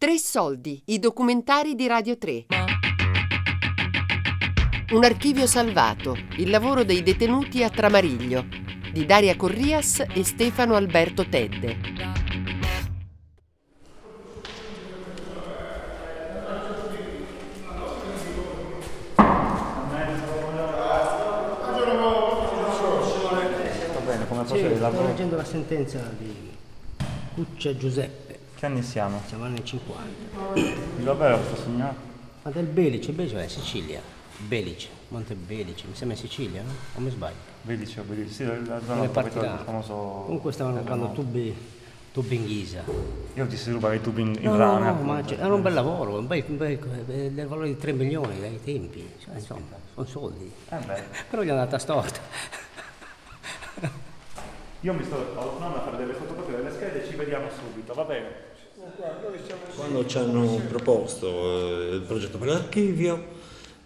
Tre soldi, i documentari di Radio 3. Un archivio salvato, il lavoro dei detenuti a Tramariglio, di Daria Corrias e Stefano Alberto Tedde. sto leggendo la sentenza di Cuccia Giuseppe. Che anni siamo? Siamo anni 50. Di dov'è questo signore? Ma del Belice, Belice è Sicilia. Belice, Monte Belice, mi sembra in Sicilia, no? O mi sbaglio? Belice, Belice, sì, la zona là. famoso... Comunque stavano rubando tubi, tubi in ghisa. Io ti si rubare i tubi in, in No, no, rame. no, appunto. ma era un bel lavoro, un bel, un bel- del valore di 3 milioni ai tempi. Cioè, insomma, sono soldi. Eh Però gli è andata storta. io mi sto allontanando a fare delle fotocopie delle schede e ci vediamo subito, va bene? Quando ci hanno proposto eh, il progetto per l'archivio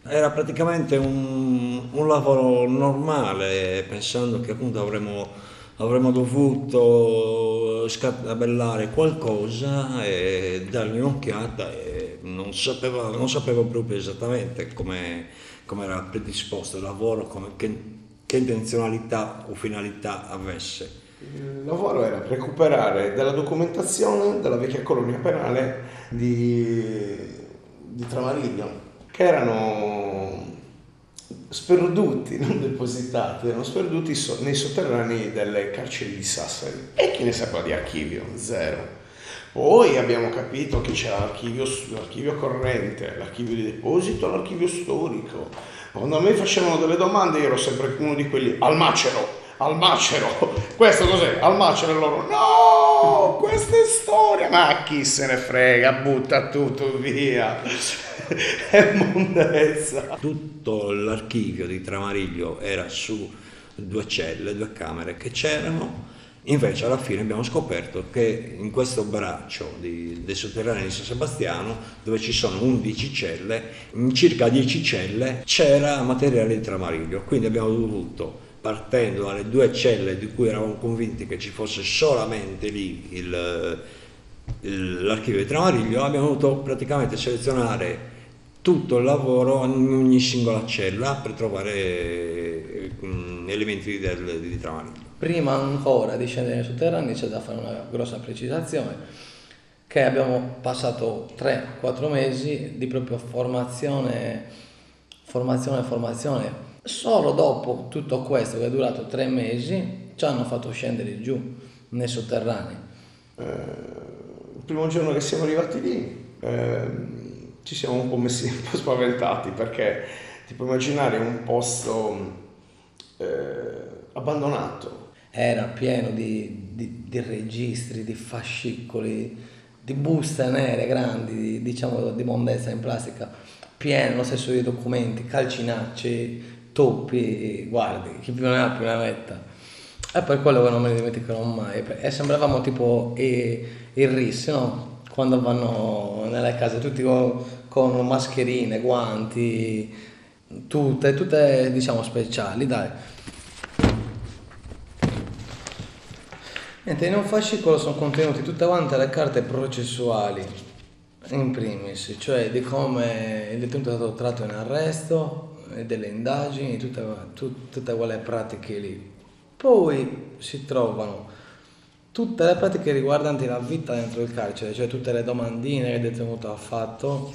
era praticamente un, un lavoro normale, pensando che appunto avremmo, avremmo dovuto scartabellare qualcosa e dargli un'occhiata e non sapevo, non sapevo proprio esattamente come, come era predisposto il lavoro, come- che, che intenzionalità o finalità avesse. Il lavoro era recuperare della documentazione della vecchia colonia penale di, di Tramariglio, che erano sperduti, non depositati, erano sperduti nei sotterranei delle carceri di Sassari. E chi ne sapeva di archivio? Zero. Poi abbiamo capito che c'era l'archivio, l'archivio corrente, l'archivio di deposito, l'archivio storico. Quando a me facevano delle domande io ero sempre uno di quelli al macero, al macero, questo cos'è? Al macero e loro no, questa è storia, ma chi se ne frega, butta tutto via, è mondezza. Tutto l'archivio di Tramariglio era su due celle, due camere che c'erano, invece alla fine abbiamo scoperto che in questo braccio di- dei sotterranei di San Sebastiano, dove ci sono 11 celle, in circa 10 celle c'era materiale di Tramariglio, quindi abbiamo dovuto partendo dalle due celle di cui eravamo convinti che ci fosse solamente lì l'archivio di Tramariglio, abbiamo dovuto praticamente selezionare tutto il lavoro in ogni singola cella per trovare mm, elementi del, di Tramariglio. Prima ancora di scendere nei sotterranei c'è da fare una grossa precisazione che abbiamo passato 3-4 mesi di proprio formazione, formazione, formazione. Solo dopo tutto questo che è durato 3 mesi ci hanno fatto scendere giù nei sotterranei. Eh, il primo giorno che siamo arrivati lì ehm, ci siamo un po' messi un po' spaventati perché ti puoi immaginare un posto eh, abbandonato. Era pieno di, di- di registri, di fascicoli, di buste nere grandi, di- diciamo di mondezza in plastica, pieno lo stesso di documenti, calcinacci, toppi, guardi, chi più ne ha più ne metta. È per quello che non me ne dimenticherò mai. E sembravamo tipo i, i RIS, no? Quando vanno nelle case tutti con, mascherine, guanti, tutte, tutte diciamo speciali, dai. Niente, in un fascicolo sono contenute tutte quante le carte processuali, in primis, cioè di come il detenuto è stato tratto in arresto, e delle indagini, tutte, tu- tutte quelle pratiche lì. Poi si trovano tutte le pratiche riguardanti la vita dentro il carcere, cioè tutte le domandine che il detenuto ha fatto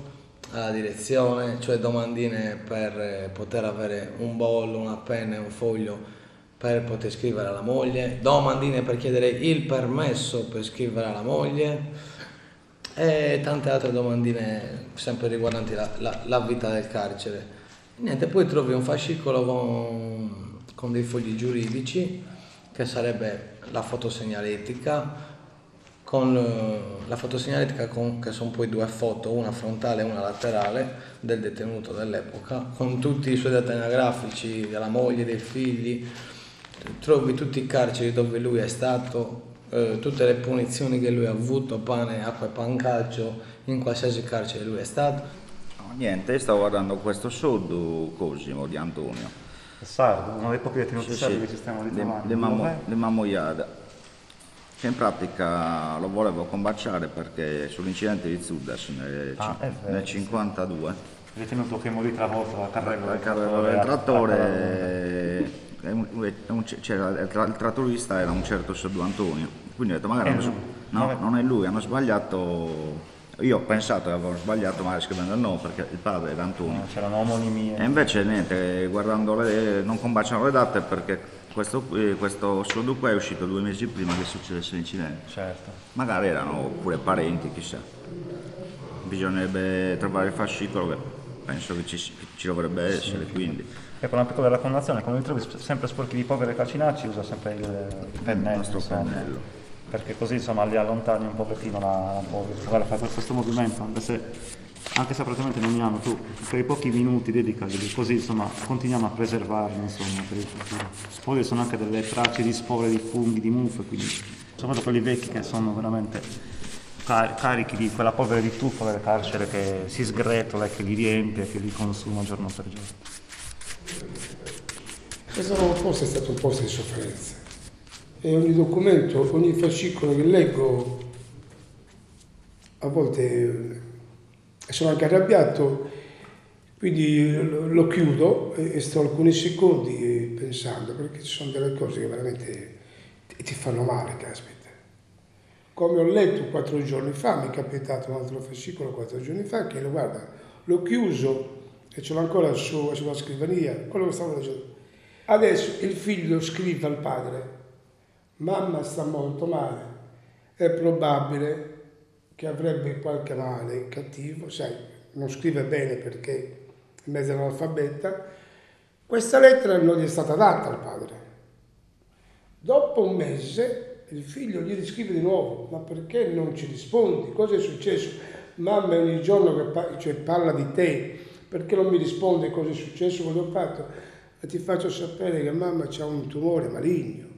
alla direzione, cioè domandine per eh, poter avere un bollo, una penna e un foglio per poter scrivere alla moglie, domandine per chiedere il permesso per scrivere alla moglie e tante altre domandine sempre riguardanti la, la- la vita del carcere. Niente, poi trovi un fascicolo con, con dei fogli giuridici che sarebbe la fotosegnaletica con eh, la fotosegnaletica con, che sono poi due foto, una frontale e una laterale del detenuto dell'epoca, con tutti i suoi dati anagrafici, della moglie, dei figli, trovi tutti i carceri dove lui è stato, eh, tutte le punizioni che lui ha avuto, pane, acqua e pancaccio, in qualsiasi carcere lui è stato. No, niente, io stavo guardando questo show Cosimo di Antonio. Sardo, uno dei pochi detenuti Sì, sardi sì, che ci stiamo ritrovando. le, mammo- Dov'è? le mammoiade. che in pratica lo volevo combaciare perché sull'incidente di Zudas nel, Ah, vero, nel sì. 52 Ritenuto che morì travolto il carrello del trattore un- è un- c'era- il tra- il trattorista era un certo Soddu Antonio quindi ho detto magari È hanno- no, Non è- non è lui hanno sbagliato io ho pensato che avevano sbagliato magari scrivendo il nome perché il padre era Antonio C'erano omonimi. e invece niente, guardando le, non combaciano le date perché questo, questo Soddu qua è uscito due mesi prima che succedesse l'incidente. Certo. Magari erano pure parenti, chissà. Bisognerebbe trovare il fascicolo che penso che ci, che ci dovrebbe essere, quindi Ecco una piccola raccomandazione, quando li trovi sempre sporchi di polvere e calcinacci usa sempre il, il pennello, nostro insomma, pennello. Perché così insomma li allontani un pochettino la, la. Guarda, fai questo movimento, anche se, anche se praticamente non ne hanno, tu per i pochi minuti dedicali, così insomma continuiamo a preservarli insomma per il futuro. Poi sono anche delle tracce di spore, di funghi, di muffe, quindi soprattutto quelli vecchi che sono veramente car- carichi di quella polvere di tufo del carcere che si sgretola e che li riempie e che li consuma giorno per giorno. Questo posto è stato un posto di sofferenza e ogni documento, ogni fascicolo che leggo, a volte eh, sono anche arrabbiato, quindi lo, chiudo e, sto alcuni secondi pensando, perché ci sono delle cose che veramente ti fanno male, caspita. Come ho letto quattro giorni fa, mi è capitato un altro fascicolo quattro giorni fa, che lo guarda, l'ho chiuso e ce l'ho ancora su, sulla scrivania, quello che stavo leggendo. Adesso il figlio scrive al padre, mamma sta molto male, è probabile che avrebbe qualche male cattivo, sai, non scrive bene perché è mezzo all'alfabeta, questa lettera non gli è stata data al padre. Dopo un mese il figlio gli riscrive di nuovo, ma perché non ci rispondi? Cosa è successo? Mamma ogni giorno che pa- cioè, parla di te, perché non mi risponde cosa è successo, cosa ho fatto? E ti faccio sapere che mamma ha un tumore maligno.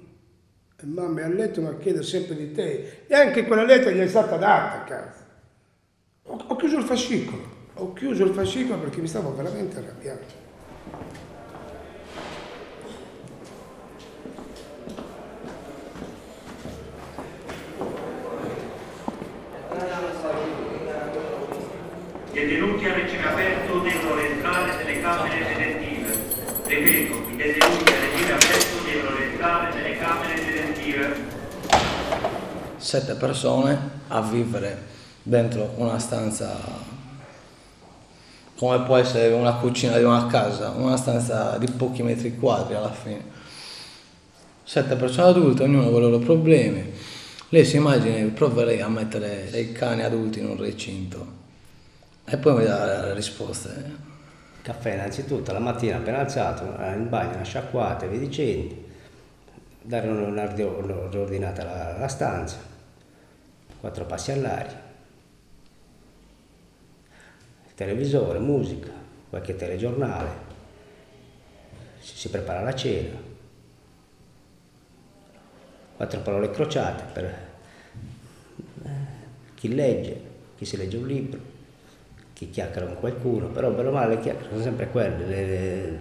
Mamma è a letto ma chiede sempre di te. E anche quella lettera gli è stata data, cazzo. Ho, ho chiuso il fascicolo, ho chiuso il fascicolo perché mi stavo veramente arrabbiando. Detenuti a regime aperto devono rientrare nelle camere detentive. Ripeto, i detenuti a regime aperto devono rientrare nelle camere detentive. Sette persone a vivere dentro una stanza come può essere una cucina di una casa, una stanza di pochi metri quadri alla fine. Sette persone adulte, ognuno con i loro problemi. Lei si immagina, proverei a mettere dei cani adulti in un recinto e poi mi dà le risposte. Caffè innanzitutto, la mattina appena alzato, eh, in bagno, una sciacquata e via dicendo, dare un'ordinata un'ordinata la, la stanza, quattro passi all'aria, televisore, musica, qualche telegiornale, si, prepara la cena, quattro parole crociate per eh, chi legge, chi si legge un libro, chi chiacchiera con qualcuno, però bene o male le sono sempre quelle, le- le-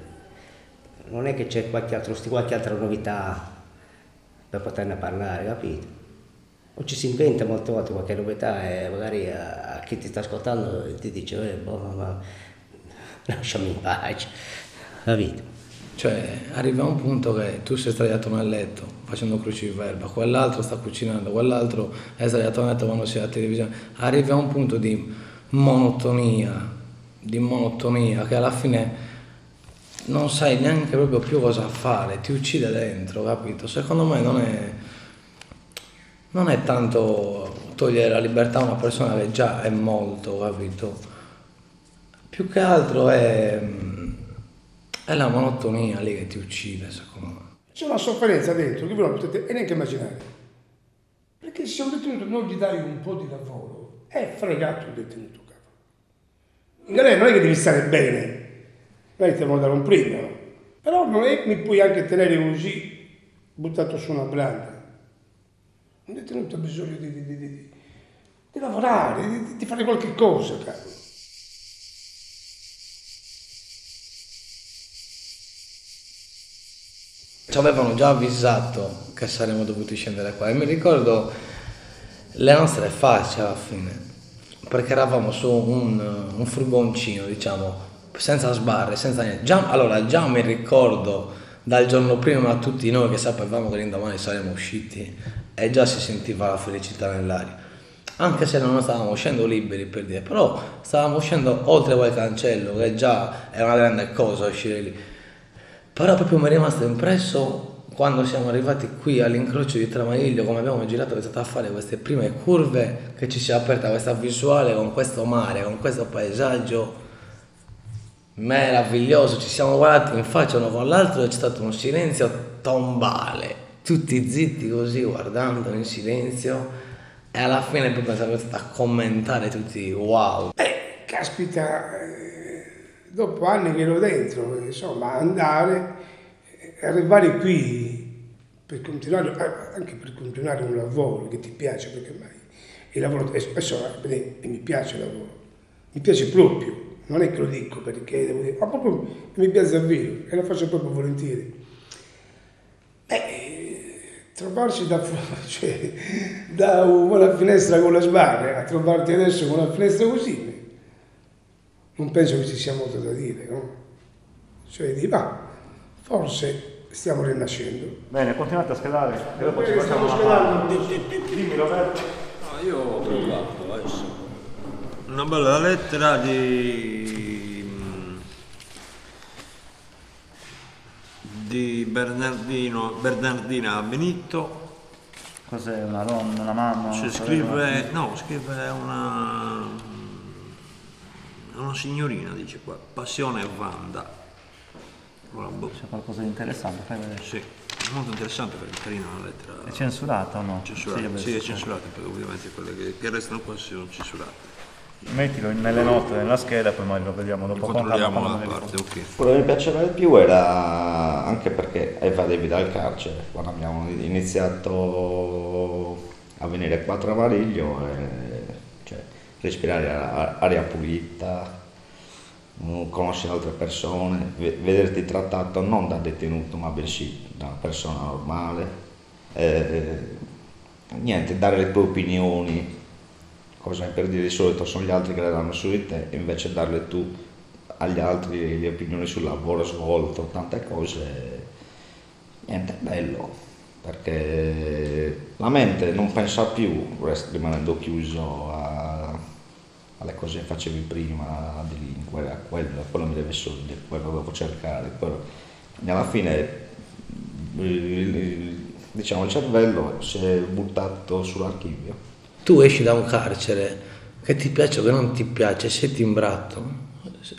non è che c'è qualche, qualche altra novità per poterne parlare, capito? O ci si inventa molte volte qualche novità e magari a, a chi ti sta ascoltando ti dice, eh, boh, ma, lasciami in pace, capito? Cioè, arriva un punto che tu sei sdraiato nel letto facendo cruciverba, quell'altro sta cucinando, quell'altro è sdraiato nel letto quando si è la televisione. Arriva un punto di monotonia, di monotonia che alla fine non sai neanche proprio più cosa fare, ti uccide dentro, capito? Secondo me non è, non è tanto togliere la libertà a una persona che già è molto, capito? Più che altro è, è la monotonia lì che ti uccide, secondo me. C'è una sofferenza dentro che voi non potete neanche immaginare. Perché se un detenuto non gli dai un po' di lavoro, è fregato il detenuto, capo. In galera non è che devi stare bene, non ti devono dare un premio, però non è che mi puoi anche tenere così, buttato su una branda. Un detenuto ha bisogno di, di- di- di- lavorare, di, fare qualche cosa, cavolo. ci avevano già avvisato che saremmo dovuti scendere qua e mi ricordo le nostre facce alla fine perché eravamo su un, un furgoncino diciamo senza sbarre senza niente già, allora già mi ricordo dal giorno prima a tutti noi che sapevamo che l'indomani saremmo usciti e già si sentiva la felicità nell'aria. Anche se non stavamo uscendo liberi per dire però stavamo uscendo oltre quel cancello che già è una grande cosa uscire lì. Però proprio mi è rimasto impresso quando siamo arrivati qui all'incrocio di Tramaiglio, come abbiamo girato, è stato a fare queste prime curve, che ci si è aperta questa visuale con questo mare, con questo paesaggio meraviglioso, ci siamo guardati in faccia uno con l'altro e c'è stato un silenzio tombale, tutti zitti così guardando in silenzio e alla fine siamo stati a commentare tutti wow. Eh, caspita, eh, dopo anni che ero dentro, insomma, andare arrivare qui per continuare, eh, anche per continuare un lavoro che ti piace, perché mai il lavoro, spesso mi piace il lavoro, mi piace proprio, non è che lo dico perché devo dire, ma proprio mi piace davvero e lo faccio proprio volentieri. Trovarsi da, cioè, da una finestra con le sbarre a trovarti adesso con una finestra così, non penso che ci sia molto da dire, no? Cioè di ma forse stiamo rinascendo. Bene, continuate a schedare, e dopo ci facciamo una parte. Dimmi Roberto. No, io ho trovato adesso una bella lettera di, di Bernardino, Bernardina Benitto. Cos'è una donna, una mamma? Una scrive, no, scrive una, una signorina, dice qua, Passione Vanda. Boh. C'è qualcosa di interessante, fai vedere. Sì, è molto interessante perché è carina la lettera. È censurata o no? Censurata, vabbè, sì, è sì. censurata, perché ovviamente quelle che, che restano qua sono censurate. Mettilo nelle note nella scheda, poi magari lo vediamo dopo. Controlliamo quando la parte, ok. Quello che mi piaceva di più era anche perché evadevi dal carcere, quando abbiamo iniziato a venire qua a Travariglio, e, cioè, respirare aria pulita, mm, conoscere altre persone, ve- vederti trattato non da detenuto ma bensì da una persona normale, eh, niente, dare le tue opinioni, cosa per dire? Di solito sono gli altri che le danno su di te, invece darle tu agli altri le opinioni sul lavoro svolto, tante cose, niente, bello, perché la mente non pensa più, rimanendo chiuso a- alle cose che facevi prima, a delinquere, a quello, quello mi deve soldi, quello devo cercare, quello. E alla fine diciamo, il cervello si è buttato sull'archivio. Tu esci da un carcere che ti piace o che non ti piace, sei timbrato.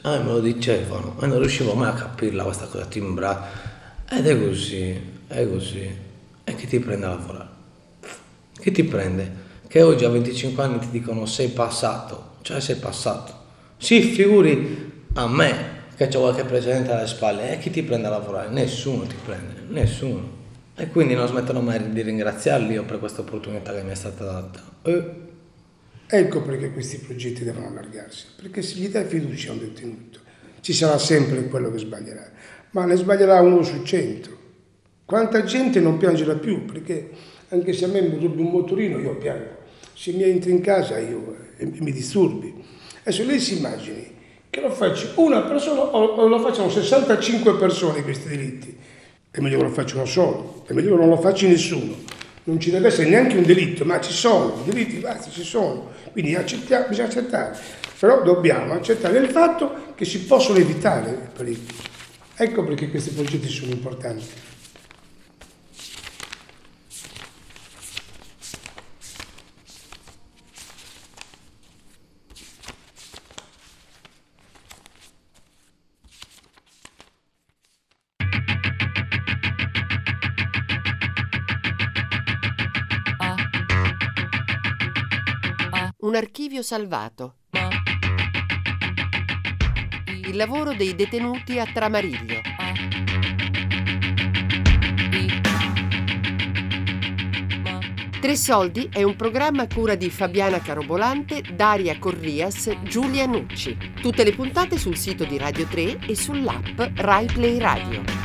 A me lo dicevano e non riuscivo mai a capirla questa cosa timbrata. Ed è così, è così. E chi ti prende a lavorare? Chi ti prende? Che oggi a 25 anni ti dicono sei passato, cioè sei passato. Si figuri a me che ho qualche precedente alle spalle e chi ti prende a lavorare? Nessuno ti prende, nessuno. E quindi non smetterò mai di ringraziarli io per questa opportunità che mi è stata data. Eh, Ecco perché questi progetti devono allargarsi, perché se gli dai fiducia a un detenuto, ci sarà sempre quello che sbaglierà, ma ne sbaglierà uno su cento. Quanta gente non piangerà più, perché anche se a me mi rubi un motorino io piango, se mi entri in casa io eh, mi disturbi. Adesso lei si immagini che lo faccia una persona o lo facciano 65 persone questi delitti, è meglio che lo faccia uno solo, è meglio che non lo faccia nessuno. Non ci deve essere neanche un delitto, ma ci sono, i delitti basta, ci sono. Quindi accettiamo, bisogna accettare. Però dobbiamo accettare il fatto che si possono evitare i pericoli. Ecco perché questi progetti sono importanti. Un archivio salvato. Il lavoro dei detenuti a Tramariglio. Tre Soldi è un programma a cura di Fabiana Carobolante, Daria Corrias, Giulia Nucci. Tutte le puntate sul sito di Radio 3 e sull'app Rai Play Radio.